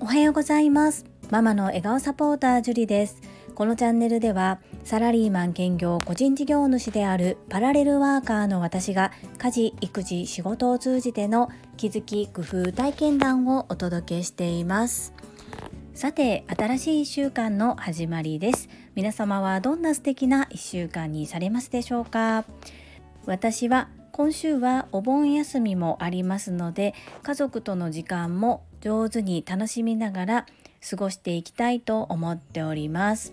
おはようございます。ママの笑顔サポータージュリです。このチャンネルではサラリーマン兼業個人事業主であるパラレルワーカーの私が家事育児仕事を通じての気づき工夫体験談をお届けしています。さて新しい1週間の始まりです。皆様はどんな素敵な1週間にされますでしょうか？私は今週はお盆休みもありますので家族との時間も上手に楽しみながら過ごしていきたいと思っております。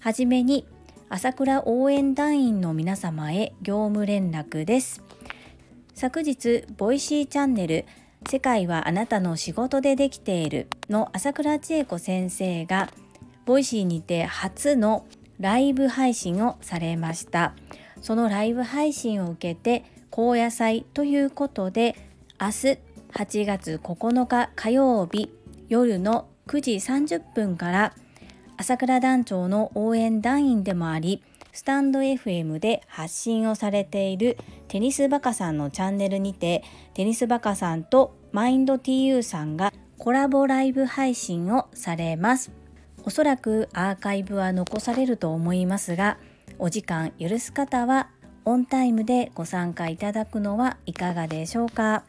はじめに朝倉応援団員の皆様へ業務連絡です。昨日ボイシーチャンネル世界はあなたの仕事でできているの朝倉千恵子先生がボイシーにて初のライブ配信をされました。そのライブ配信を受けて高野菜ということで明日8月9日火曜日夜の9時30分から朝倉団長の応援団員でもありスタンド FM で発信をされているテニスバカさんのチャンネルにてテニスバカさんとマインド TU さんがコラボライブ配信をされます。おそらくアーカイブは残されると思いますがお時間許す方はオンタイムでご参加いただくのはいかがでしょうか。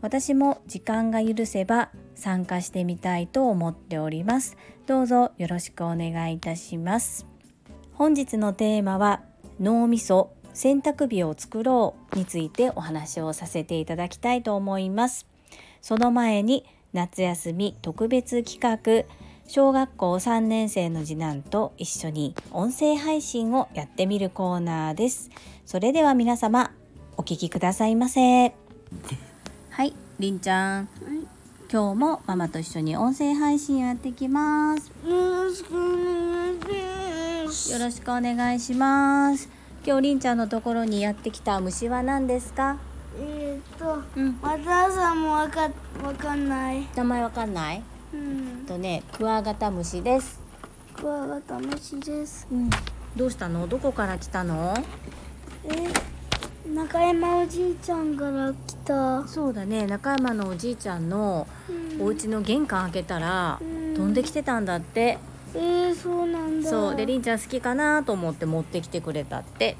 私も時間が許せば参加してみたいと思っております。どうぞよろしくお願いいたします。本日のテーマは脳みそ洗濯日を作ろうについてお話をさせていただきたいと思います。その前に夏休み特別企画小学校3年生の次男と一緒に音声配信をやってみるコーナーです。それでは皆様お聞きくださいませ。はいりんちゃん、今日もママと一緒に音声配信やっていきます。よろしくお願いします。よろしくお願いします。今日りんちゃんのところにやってきた虫は何ですか？えーっと、うん。またさんもわかわかんない。名前わかんない？うん。とねクワガタムシですクワガタムシです。うんどうしたの？どこから来たの？え、中山おじいちゃんから来た。そうだね中山のおじいちゃんのうんお家の玄関開けたらうん飛んできてたんだってえー、そうなんだ。そうでりんちゃん好きかなと思って持ってきてくれたって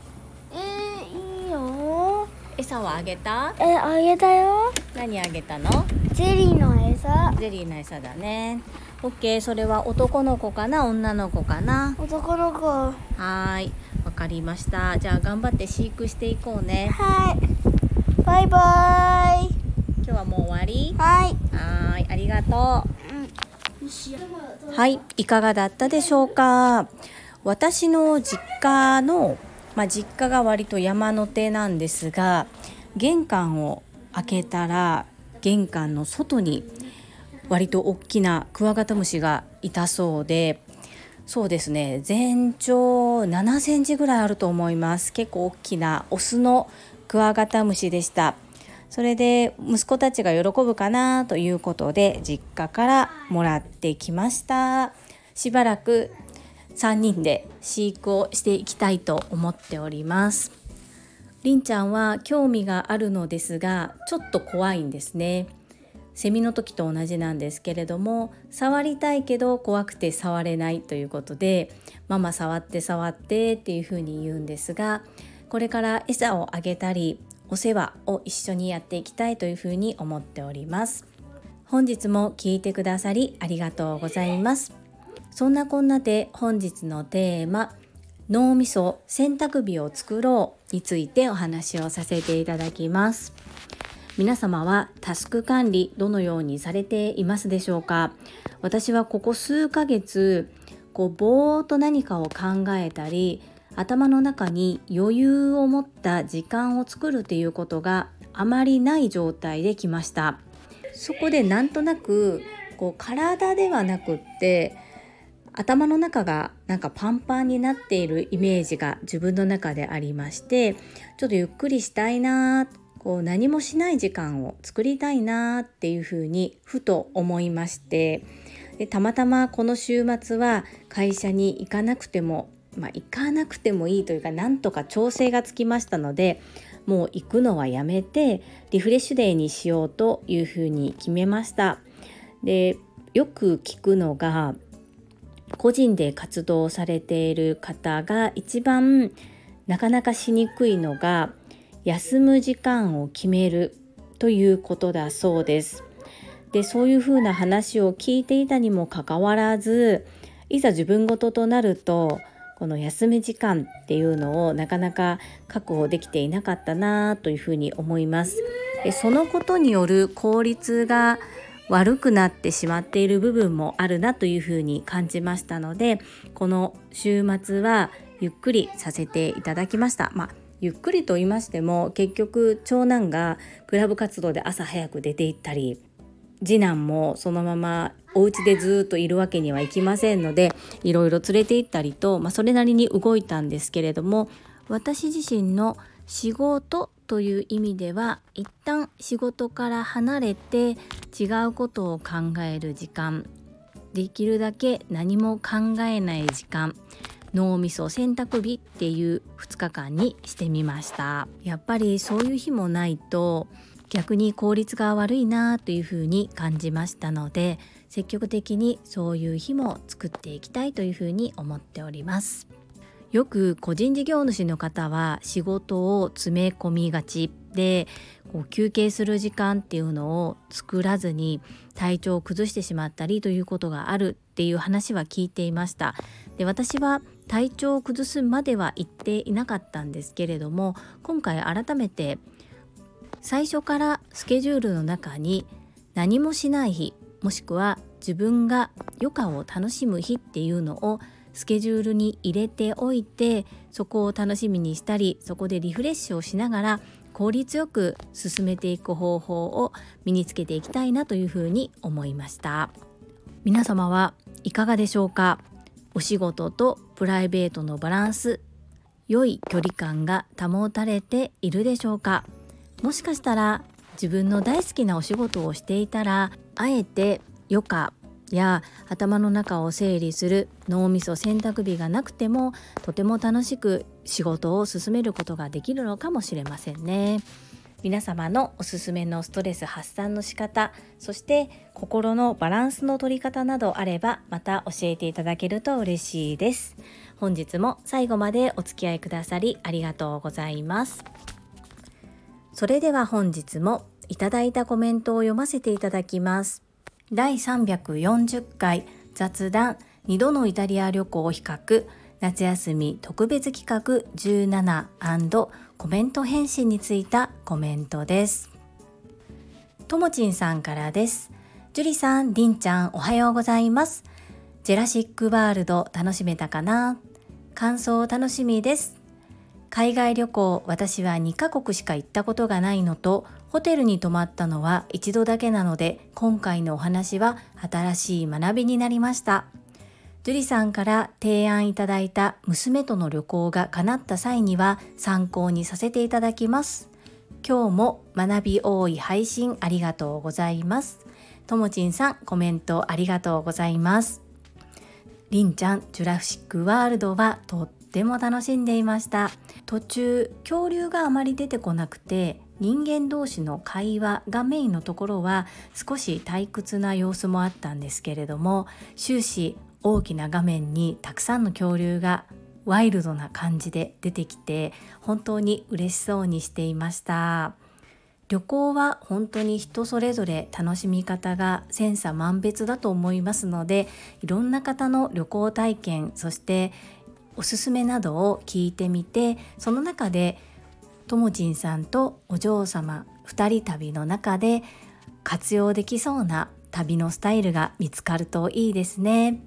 えー、いいよ。餌はあげた？え、あげたよ。何あげたの？ゼリーの餌。ゼリーの餌だね。オッケー。それは男の子かな？女の子かな？男の子。はい。わかりました。じゃあ頑張って飼育していこうね。い。バイバイ。今日はもう終わり？はい。はーい。ありがとよし。うはい。いかがだったでしょうか？私の実家のまあ、実家が割と山の手なんですが玄関を開けたら玄関の外に割と大きなクワガタムシがいたそうでそうですね全長7センチぐらいあると思います。結構大きなオスのクワガタムシでした。それで息子たちが喜ぶかなということで実家からもらってきました。しばらく3人で飼育をしていきたいと思っております。りんちゃんは興味があるのですがちょっと怖いんですね。セミの時と同じなんですけれども触りたいけど怖くて触れないということでママ触って触ってっていうふうに言うんですがこれから餌をあげたりお世話を一緒にやっていきたいというふうに思っております。本日も聞いてくださりありがとうございます。そんなこんなで本日のテーマ脳みそ洗濯日を作ろう。についてお話をさせていただきます。皆様はタスク管理どのようにされていますでしょうか？私はここ数ヶ月こうぼーっと何かを考えたり頭の中に余裕を持った時間を作るっていうことがあまりない状態で来ました。そこでなんとなくこう体ではなくって頭の中がなんかパンパンになっているイメージが自分の中でありましてちょっとゆっくりしたいなこう何もしない時間を作りたいなっていうふうにふと思いましてでたまたまこの週末は会社に行かなくてもまあ行かなくてもいいというかなんとか調整がつきましたのでもう行くのはやめてリフレッシュデーにしようというふうに決めました。でよく聞くのが個人で活動されている方が一番なかなかしにくいのが休む時間を決めるということだそうです。でそういうふうな話を聞いていたにもかかわらずいざ自分事となるとこの休み時間っていうのをなかなか確保できていなかったなというふうに思います。でそのことによる効率が悪くなってしまっている部分もあるなというふうに感じましたのでこの週末はゆっくりさせていただきました。まあゆっくりと言いましても結局長男がクラブ活動で朝早く出て行ったり次男もそのままお家でずっといるわけにはいきませんのでいろいろ連れて行ったりと、まあ、それなりに動いたんですけれども私自身の仕事という意味では一旦仕事から離れて違うことを考える時間。できるだけ何も考えない時間。脳みそ洗濯日っていう2日間にしてみました。やっぱりそういう日もないと逆に効率が悪いなというふうに感じましたので積極的にそういう日も作っていきたいというふうに思っております。よく個人事業主の方は仕事を詰め込みがちでこう休憩する時間っていうのを作らずに体調を崩してしまったりということがあるっていう話は聞いていました。で私は体調を崩すまでは言っていなかったんですけれども今回改めて最初からスケジュールの中に何もしない日もしくは自分が余暇を楽しむ日っていうのをスケジュールに入れておいてそこを楽しみにしたりそこでリフレッシュをしながら効率よく進めていく方法を身につけていきたいなというふうに思いました。皆様はいかがでしょうか？お仕事とプライベートのバランス良い距離感が保たれているでしょうか？もしかしたら自分の大好きなお仕事をしていたらあえて余暇や頭の中を整理する脳みそ洗濯日がなくてもとても楽しく仕事を進めることができるのかもしれませんね。皆様のおすすめのストレス発散の仕方そして心のバランスの取り方などあればまた教えていただけると嬉しいです。本日も最後までお付き合いくださりありがとうございます。それでは本日もいただいたコメントを読ませていただきます。第340回雑談。2度のイタリア旅行比較。夏休み特別企画17コメント返信についたコメントです。ともちんさんからです。ジュリさん、りんちゃんおはようございます。ジェラシックワールド楽しめたかな？感想楽しみです。海外旅行私は2カ国しか行ったことがないのとホテルに泊まったのは一度だけなので今回のお話は新しい学びになりました。樹里さんから提案いただいた娘との旅行が叶った際には参考にさせていただきます。今日も学び多い配信ありがとうございます。ともちんさんコメントありがとうございます。りんちゃんジュラシックワールドはとっても楽しんでいました。途中恐竜があまり出てこなくて人間同士の会話がメインのところは少し退屈な様子もあったんですけれども終始大きな画面にたくさんの恐竜がワイルドな感じで出てきて本当に嬉しそうにしていました。旅行は本当に人それぞれ楽しみ方が千差万別だと思いますのでいろんな方の旅行体験そしておすすめなどを聞いてみてその中でともちんさんとお嬢様2人旅の中で活用できそうな旅のスタイルが見つかるといいですね。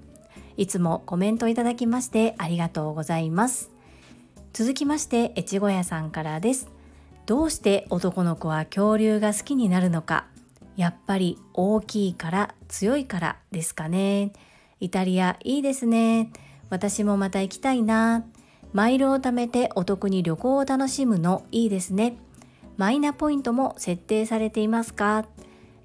いつもコメントいただきましてありがとうございます。続きまして越後屋さんからです。どうして男の子は恐竜が好きになるのか。やっぱり大きいから強いからですかね。イタリアいいですね。私もまた行きたいな。マイルを貯めてお得に旅行を楽しむのいいですね。マイナポイントも設定されていますか？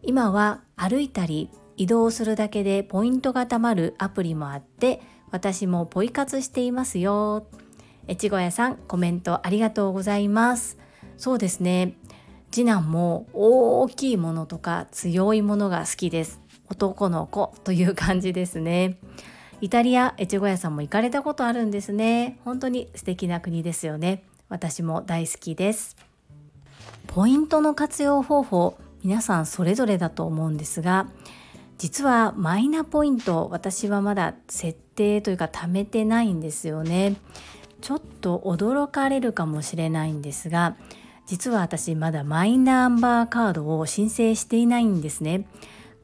今は歩いたり移動するだけでポイントが貯まるアプリもあって私もポイ活していますよ。越後屋さんコメントありがとうございます。そうですね次男も大きいものとか強いものが好きです男の子という感じですねイタリア越後屋さんも行かれたことあるんですね。本当に素敵な国ですよね。私も大好きです。ポイントの活用方法皆さんそれぞれだと思うんですが実はマイナポイント私はまだ設定というか貯めてないんですよね。ちょっと驚かれるかもしれないんですが実は私まだマイナンバーカードを申請していないんですね。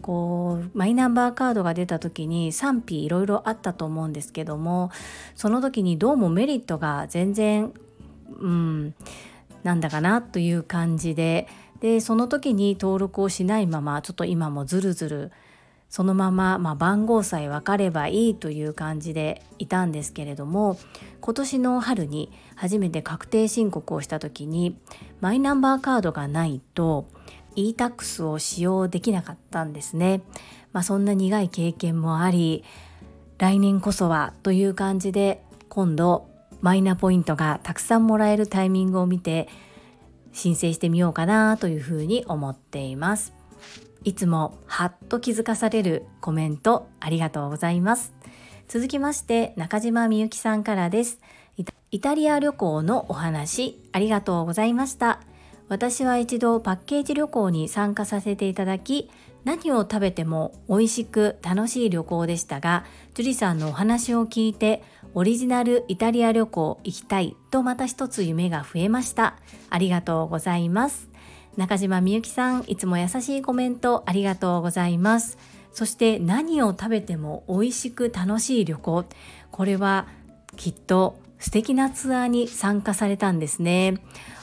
こうマイナンバーカードが出た時に賛否いろいろあったと思うんですけどもその時にどうもメリットが全然うんなんだかなという感じででその時に登録をしないままちょっと今もずるずるそのまま、まあ、番号さえ分かればいいという感じでいたんですけれども今年の春に初めて確定申告をした時にマイナンバーカードがないと e-tax を使用できなかったんですね。まあ、そんな苦い経験もあり来年こそはという感じで今度マイナポイントがたくさんもらえるタイミングを見て申請してみようかなというふうに思っています。いつもハッと気づかされるコメントありがとうございます。続きまして中島みゆきさんからです。イタリア旅行のお話ありがとうございました。私は一度パッケージ旅行に参加させていただき何を食べても美味しく楽しい旅行でしたが樹里さんのお話を聞いてオリジナルイタリア旅行行きたいとまた一つ夢が増えました。ありがとうございます。中島みゆきさんいつも優しいコメントありがとうございます。そして何を食べても美味しく楽しい旅行。これはきっと素敵なツアーに参加されたんですね。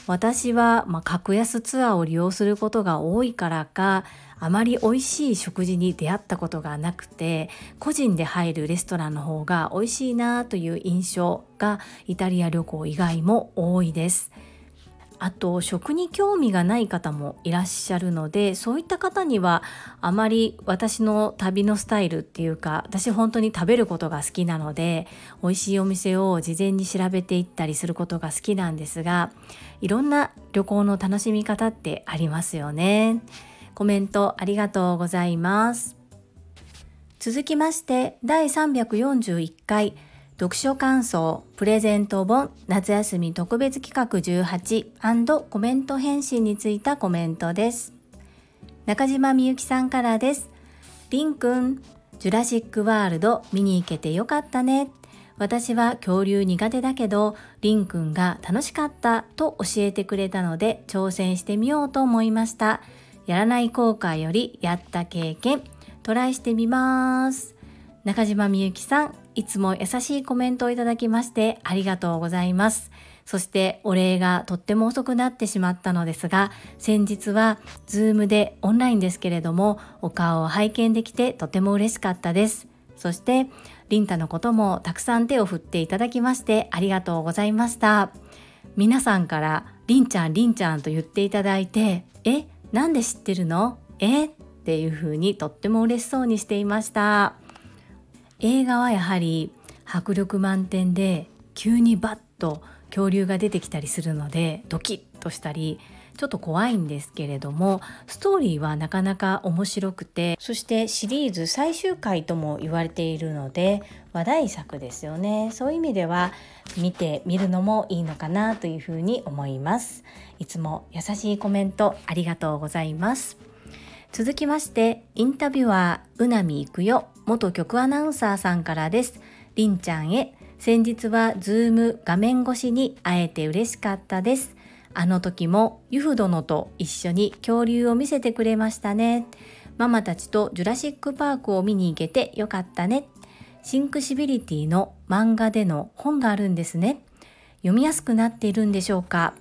私は、まあ、格安ツアーを利用することが多いからかあまり美味しい食事に出会ったことがなくて個人で入るレストランの方が美味しいなという印象がイタリア旅行以外も多いです。あと食に興味がない方もいらっしゃるのでそういった方にはあまり私の旅のスタイルっていうか私本当に食べることが好きなので美味しいお店を事前に調べていったりすることが好きなんですがいろんな旅行の楽しみ方ってありますよね。コメントありがとうございます。続きまして第341回読書感想プレゼント本夏休み特別企画18コメント返信についたコメントです。中島みゆきさんからです。りんくん、ジュラシックワールド見に行けてよかったね。私は恐竜苦手だけど、りんくんが楽しかったと教えてくれたので挑戦してみようと思いました。やらない後悔よりやった経験、トライしてみます。中島みゆきさん、いつも優しいコメントをいただきましてありがとうございます。そしてお礼がとっても遅くなってしまったのですが、先日はズームでオンラインですけれども、お顔を拝見できてとても嬉しかったです。そして、リンタのこともたくさん手を振っていただきましてありがとうございました。皆さんからリンちゃんリンちゃんと言っていただいて、え、なんで知ってるの？え？っていう風にとっても嬉しそうにしていました。映画はやはり迫力満点で急にバッと恐竜が出てきたりするのでドキッとしたりちょっと怖いんですけれどもストーリーはなかなか面白くて。そしてシリーズ最終回とも言われているので話題作ですよね。そういう意味では見てみるのもいいのかなというふうに思います。いつも優しいコメントありがとうございます。続きましてインタビュアーうなみいくよ。元局アナウンサーさんからです。りんちゃんへ、先日はズーム画面越しに会えて嬉しかったです。あの時もユフ殿と一緒に恐竜を見せてくれましたね。ママたちとジュラシックパークを見に行けてよかったね。 Think Civility の漫画での本があるんですね。読みやすくなっているんでしょうか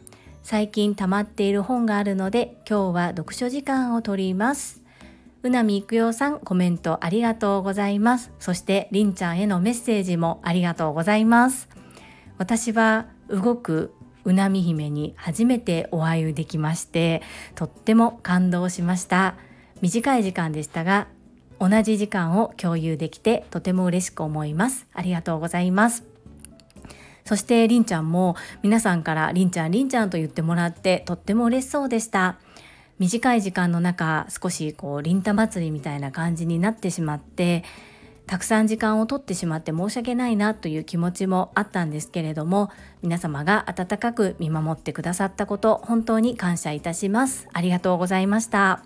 最近溜まっている本があるので今日は読書時間を取ります。うなみいくよさんコメントありがとうございます。そしてりんちゃんへのメッセージもありがとうございます。私は動くうなみ姫に初めてお会いできましてとっても感動しました短い時間でしたが同じ時間を共有できてとても嬉しく思いますありがとうございますそしてりんちゃんも皆さんからりんちゃんりんちゃんと言ってもらってとっても嬉しそうでした短い時間の中少しこうりんた祭りみたいな感じになってしまってたくさん時間を取ってしまって申し訳ないなという気持ちもあったんですけれども皆様が温かく見守ってくださったこと本当に感謝いたします。ありがとうございました。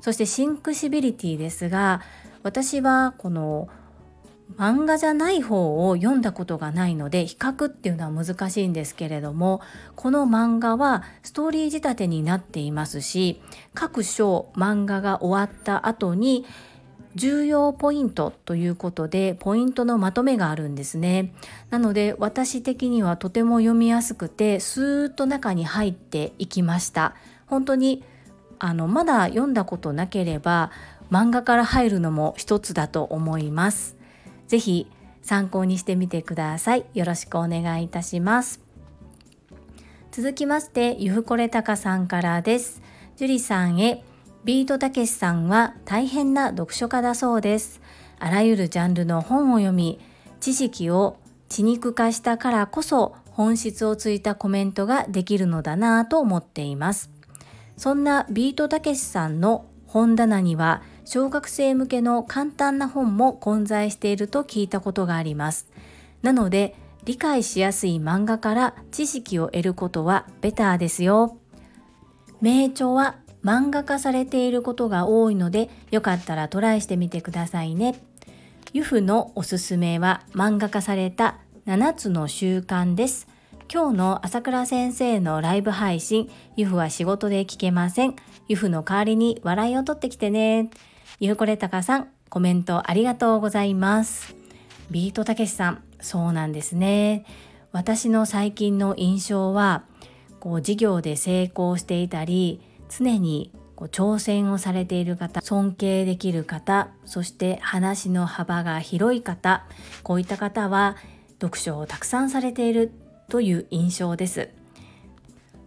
そして Think Civility ですが私はこの漫画じゃない方を読んだことがないので比較っていうのは難しいんですけれどもこの漫画はストーリー仕立てになっていますし各章漫画が終わった後に重要ポイントということでポイントのまとめがあるんですね。なので私的にはとても読みやすくてスーッと中に入っていきました。本当にあのまだ読んだことなければ漫画から入るのも一つだと思います。ぜひ参考にしてみてくださいよろしくお願いいたします続きましてゆふこれたかさんからです樹里さんへビートたけしさんは大変な読書家だそうです。あらゆるジャンルの本を読み、知識を血肉化したからこそ本質をついたコメントができるのだなぁと思っています。そんなビートたけしさんの本棚には小学生向けの簡単な本も混在していると聞いたことがあります。なので理解しやすい漫画から知識を得ることはベターですよ。名著は漫画化されていることが多いのでよかったらトライしてみてくださいね。ユフのおすすめは漫画化された7つの習慣です。今日の朝倉先生のライブ配信、ユフは仕事で聞けません。ユフの代わりに笑いを取ってきてね。ユフコレタカさん、コメントありがとうございます。ビートたけしさん、そうなんですね。私の最近の印象は、こう事業で成功していたり、常にこう挑戦をされている方尊敬できる方そして話の幅が広い方こういった方は読書をたくさんされているという印象です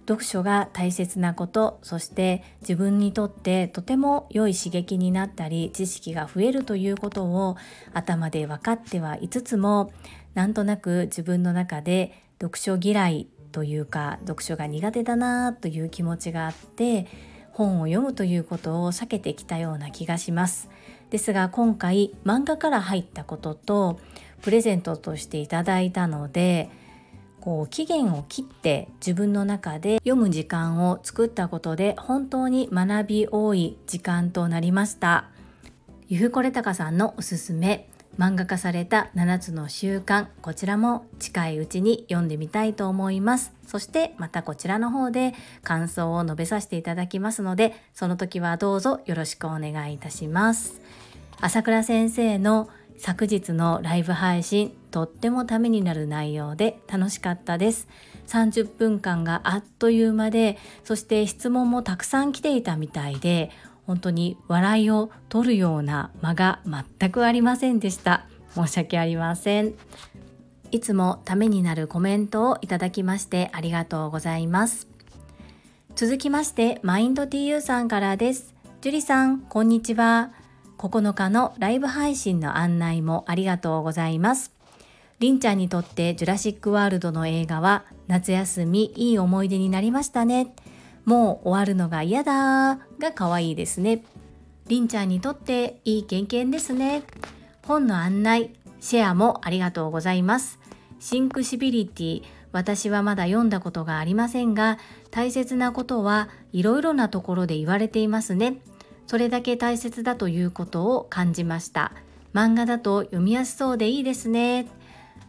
読書が大切なことそして自分にとってとても良い刺激になったり知識が増えるということを頭で分かってはいつつもなんとなく自分の中で読書嫌いというか読書が苦手だなという気持ちがあって本を読むということを避けてきたような気がします。ですが今回漫画から入ったこととプレゼントとしていただいたのでこう期限を切って自分の中で読む時間を作ったことで本当に学び多い時間となりました。ゆふこれたかさんのおすすめ漫画化された7つの習慣こちらも近いうちに読んでみたいと思います。そしてまたこちらの方で感想を述べさせていただきますのでその時はどうぞよろしくお願いいたします。朝倉先生の昨日のライブ配信とってもためになる内容で楽しかったです。30分間があっという間でそして質問もたくさん来ていたみたいで本当に笑いを取るような間が全くありませんでした。申し訳ありません。いつもためになるコメントをいただきましてありがとうございます。続きましてマインド TU さんからです。樹里さんこんにちは。9日のライブ配信の案内もありがとうございますりんちゃんにとってジュラシックワールドの映画は夏休みいい思い出になりましたねもう終わるのが嫌だが可愛いですね。りんちゃんにとっていい経験ですね。本の案内、シェアもありがとうございます。 Think Civility、私はまだ読んだことがありませんが、大切なことはいろいろなところで言われていますね。それだけ大切だということを感じました。漫画だと読みやすそうでいいですね。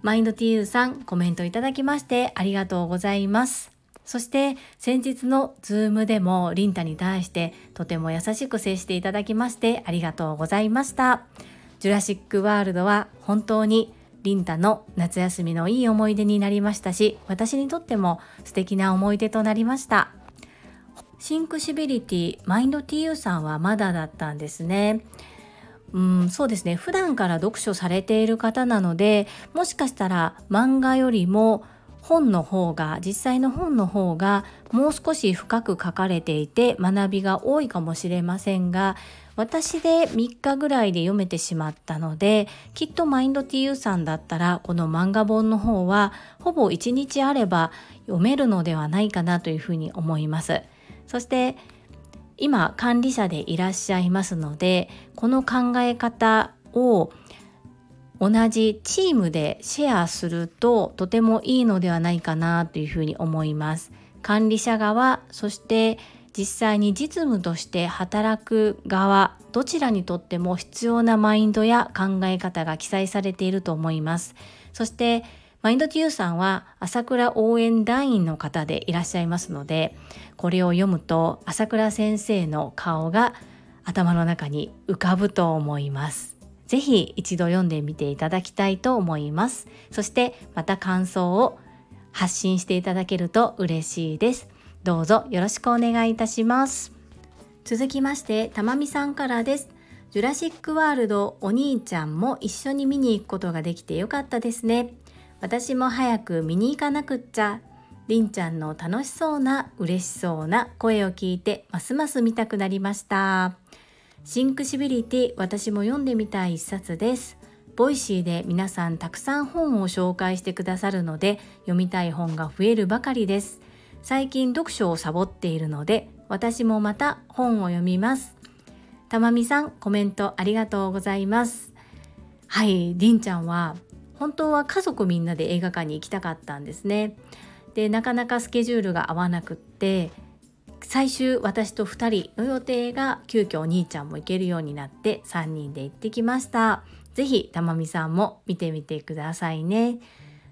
マインド TU さん、コメントいただきましてありがとうございます。そして先日のズームでもリンタに対してとても優しく接していただきましてありがとうございました。ジュラシックワールドは本当にリンタの夏休みのいい思い出になりましたし私にとっても素敵な思い出となりました。 Think Civility マインド TU さんはまだだったんですね。うん、そうですね普段から読書されている方なのでもしかしたら漫画よりも本の方が実際の本の方がもう少し深く書かれていて学びが多いかもしれませんが私で3日ぐらいで読めてしまったのできっとマインド TU さんだったらこの漫画本の方はほぼ1日あれば読めるのではないかなというふうに思いますそして今管理者でいらっしゃいますのでこの考え方を同じチームでシェアするととてもいいのではないかなというふうに思います。管理者側そして実際に実務として働く側どちらにとっても必要なマインドや考え方が記載されていると思います。そしてマインド Q さんは朝倉応援団員の方でいらっしゃいますのでこれを読むと朝倉先生の顔が頭の中に浮かぶと思います。ぜひ一度読んでみていただきたいと思います。そしてまた感想を発信していただけると嬉しいです。どうぞよろしくお願いいたします。続きましてたまみさんからです。ジュラシックワールドお兄ちゃんも一緒に見に行くことができてよかったですね。私も早く見に行かなくっちゃ。りんちゃんの楽しそうな嬉しそうな声を聞いてますます見たくなりました。シンクシビリティ私も読んでみたい一冊です。ボイシーで皆さんたくさん本を紹介してくださるので読みたい本が増えるばかりです。最近読書をサボっているので私もまた本を読みます。たまみさんコメントありがとうございます。はいりんちゃんは本当は家族みんなで映画館に行きたかったんですね。でなかなかスケジュールが合わなくって最終私と2人の予定が急遽お兄ちゃんも行けるようになって3人で行ってきました。是非たまみさんも見てみてくださいね。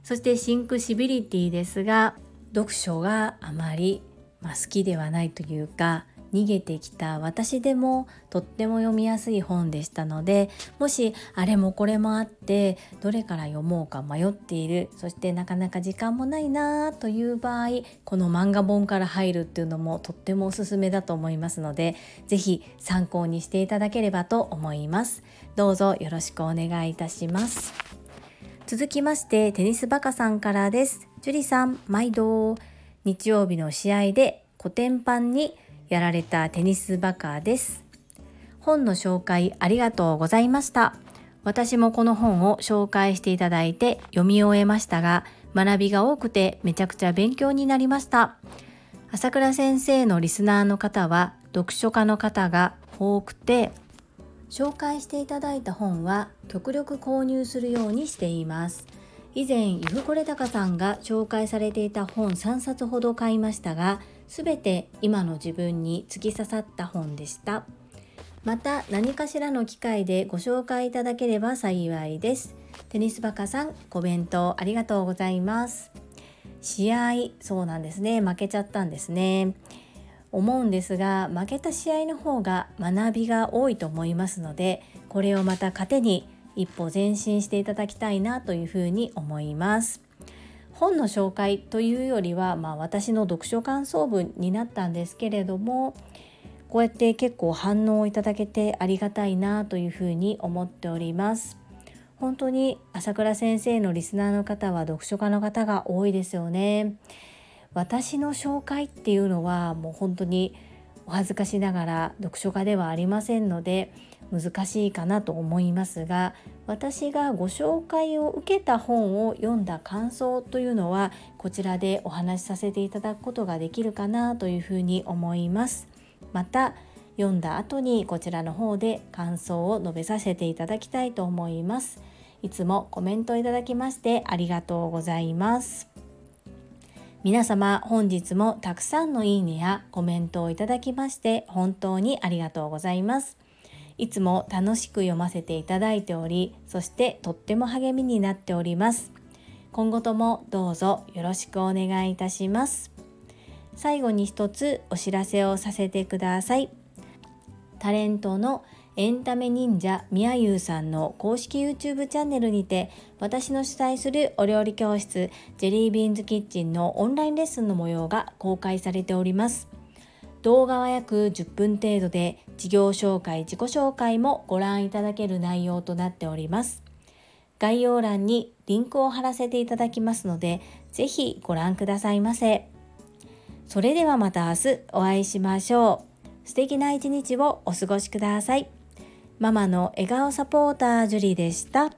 そしてシンクシビリティですが読書があまり、まあ、好きではないというか逃げてきた私でもとっても読みやすい本でしたのでもしあれもこれもあってどれから読もうか迷っているそしてなかなか時間もないなという場合この漫画本から入るっていうのもとってもおすすめだと思いますので是非参考にしていただければと思います。どうぞよろしくお願いいたします。続きましてテニスバカさんからです。樹里さん毎度日曜日の試合でコテンパンにやられたテニスバカです。本の紹介ありがとうございました。私もこの本を紹介していただいて読み終えましたが学びが多くてめちゃくちゃ勉強になりました。朝倉先生のリスナーの方は読書家の方が多くて紹介していただいた本は極力購入するようにしています。以前ゆふこれたかさんが紹介されていた本3冊ほど買いましたが全て今の自分に突き刺さった本でした。また何かしらの機会でご紹介いただければ幸いです。テニスバカさんコメントありがとうございます。試合そうなんですね。負けちゃったんですね。思うんですが負けた試合の方が学びが多いと思いますのでこれをまた糧に一歩前進していただきたいなというふうに思います。本の紹介というよりは、まあ、私の読書感想文になったんですけれどもこうやって結構反応をいただけてありがたいなというふうに思っております。本当に朝倉先生のリスナーの方は読書家の方が多いですよね。私の紹介っていうのはもう本当にお恥ずかしながら読書家ではありませんので難しいかなと思いますが私がご紹介を受けた本を読んだ感想というのはこちらでお話しさせていただくことができるかなというふうに思います。また読んだ後にこちらの方で感想を述べさせていただきたいと思います。いつもコメントいただきましてありがとうございます。皆様本日もたくさんのいいねやコメントをいただきまして本当にありがとうございます。いつも楽しく読ませていただいておりそしてとっても励みになっております。今後ともどうぞよろしくお願いいたします。最後に一つお知らせをさせてください。タレントのエンタメ忍者みやゆうさんの公式 YouTube チャンネルにて私の主催するお料理教室ジェリービーンズキッチンのオンラインレッスンの模様が公開されております。動画は約10分程度で事業紹介自己紹介もご覧いただける内容となっております概要欄にリンクを貼らせていただきますのでぜひご覧くださいませ。それではまた明日お会いしましょう。素敵な一日をお過ごしください。ママの笑顔サポータージュリでした。